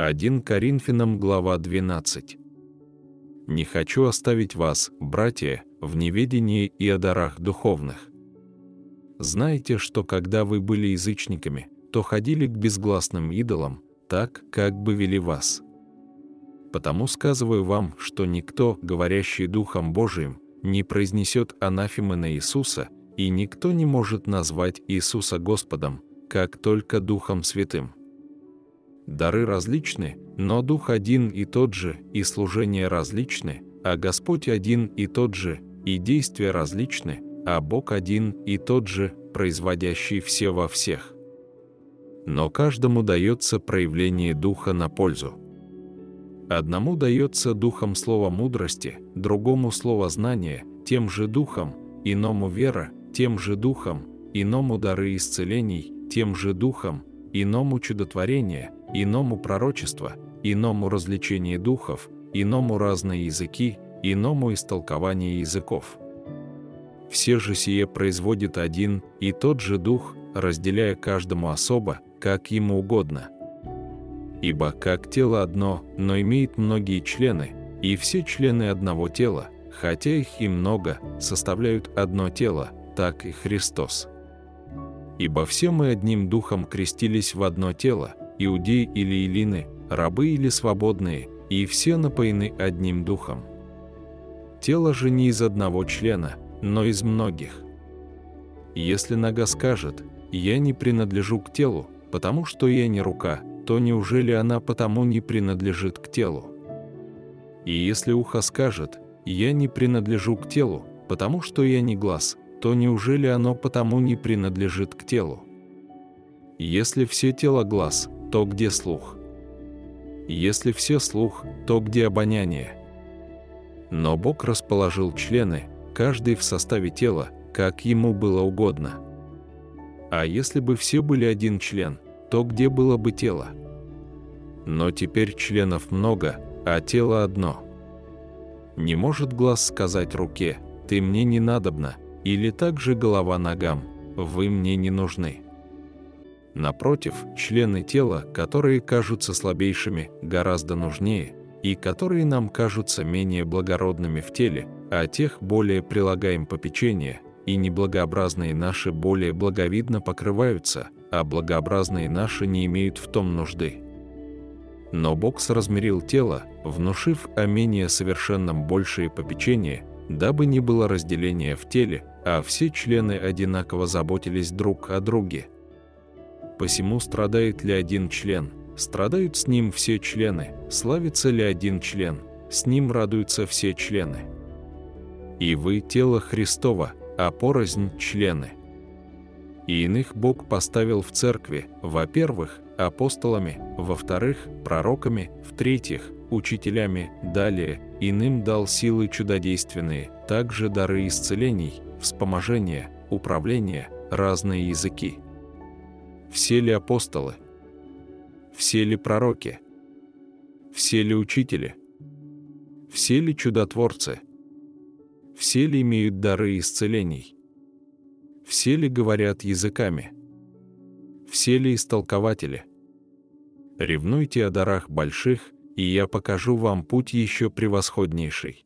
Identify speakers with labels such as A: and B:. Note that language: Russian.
A: 1 Коринфянам глава 12. «Не хочу оставить вас, братья, в неведении и о дарах духовных. Знаете, что когда вы были язычниками, то ходили к безгласным идолам, так, как бы вели вас. Потому сказываю вам, что никто, говорящий Духом Божиим, не произнесет анафемы на Иисуса, и никто не может назвать Иисуса Господом, как только Духом Святым. Дары различны, но Дух один и тот же, и служения различны, а Господь один и тот же, и действия различны, а Бог один и тот же, производящий все во всех. Но каждому дается проявление Духа на пользу. Одному дается Духом слово мудрости, другому слово знания, тем же Духом, иному вера, тем же Духом, иному дары исцелений, тем же Духом, иному чудотворение, иному пророчество, иному развлечение духов, иному разные языки, иному истолкование языков. Все же сие производит один и тот же Дух, разделяя каждому особо, как ему угодно. Ибо как тело одно, но имеет многие члены, и все члены одного тела, хотя их и много, составляют одно тело, так и Христос. Ибо все мы одним духом крестились в одно тело, иудеи или илины, рабы или свободные, и все напоены одним духом. Тело же не из одного члена, но из многих. Если нога скажет «я не принадлежу к телу, потому что я не рука», то неужели она потому не принадлежит к телу? И если ухо скажет «я не принадлежу к телу, потому что я не глаз», то неужели оно потому не принадлежит к телу? Если все тело глаз, то где слух? Если все слух, то где обоняние? Но Бог расположил члены, каждый в составе тела, как ему было угодно. А если бы все были один член, то где было бы тело? Но теперь членов много, а тело одно. Не может глаз сказать руке «ты мне не надобна», или также голова ногам «вы мне не нужны». Напротив, члены тела, которые кажутся слабейшими, гораздо нужнее, и которые нам кажутся менее благородными в теле, а тех более прилагаем попечение, и неблагообразные наши более благовидно покрываются, а благообразные наши не имеют в том нужды. Но Бог соразмерил тело, внушив о менее совершенном большее попечение, дабы не было разделения в теле, а все члены одинаково заботились друг о друге. Посему страдает ли один член, страдают с ним все члены, славится ли один член, с ним радуются все члены. И вы – тело Христова, а порознь – члены. И иных Бог поставил в церкви, во-первых, апостолами, во-вторых, пророками, в-третьих, учителями, далее, иным дал силы чудодейственные, также дары исцелений, вспоможения, управления, разные языки. Все ли апостолы? Все ли пророки? Все ли учители? Все ли чудотворцы? Все ли имеют дары исцелений? Все ли говорят языками? Все ли истолкователи? Ревнуйте о дарах больших, и я покажу вам путь еще превосходнейший.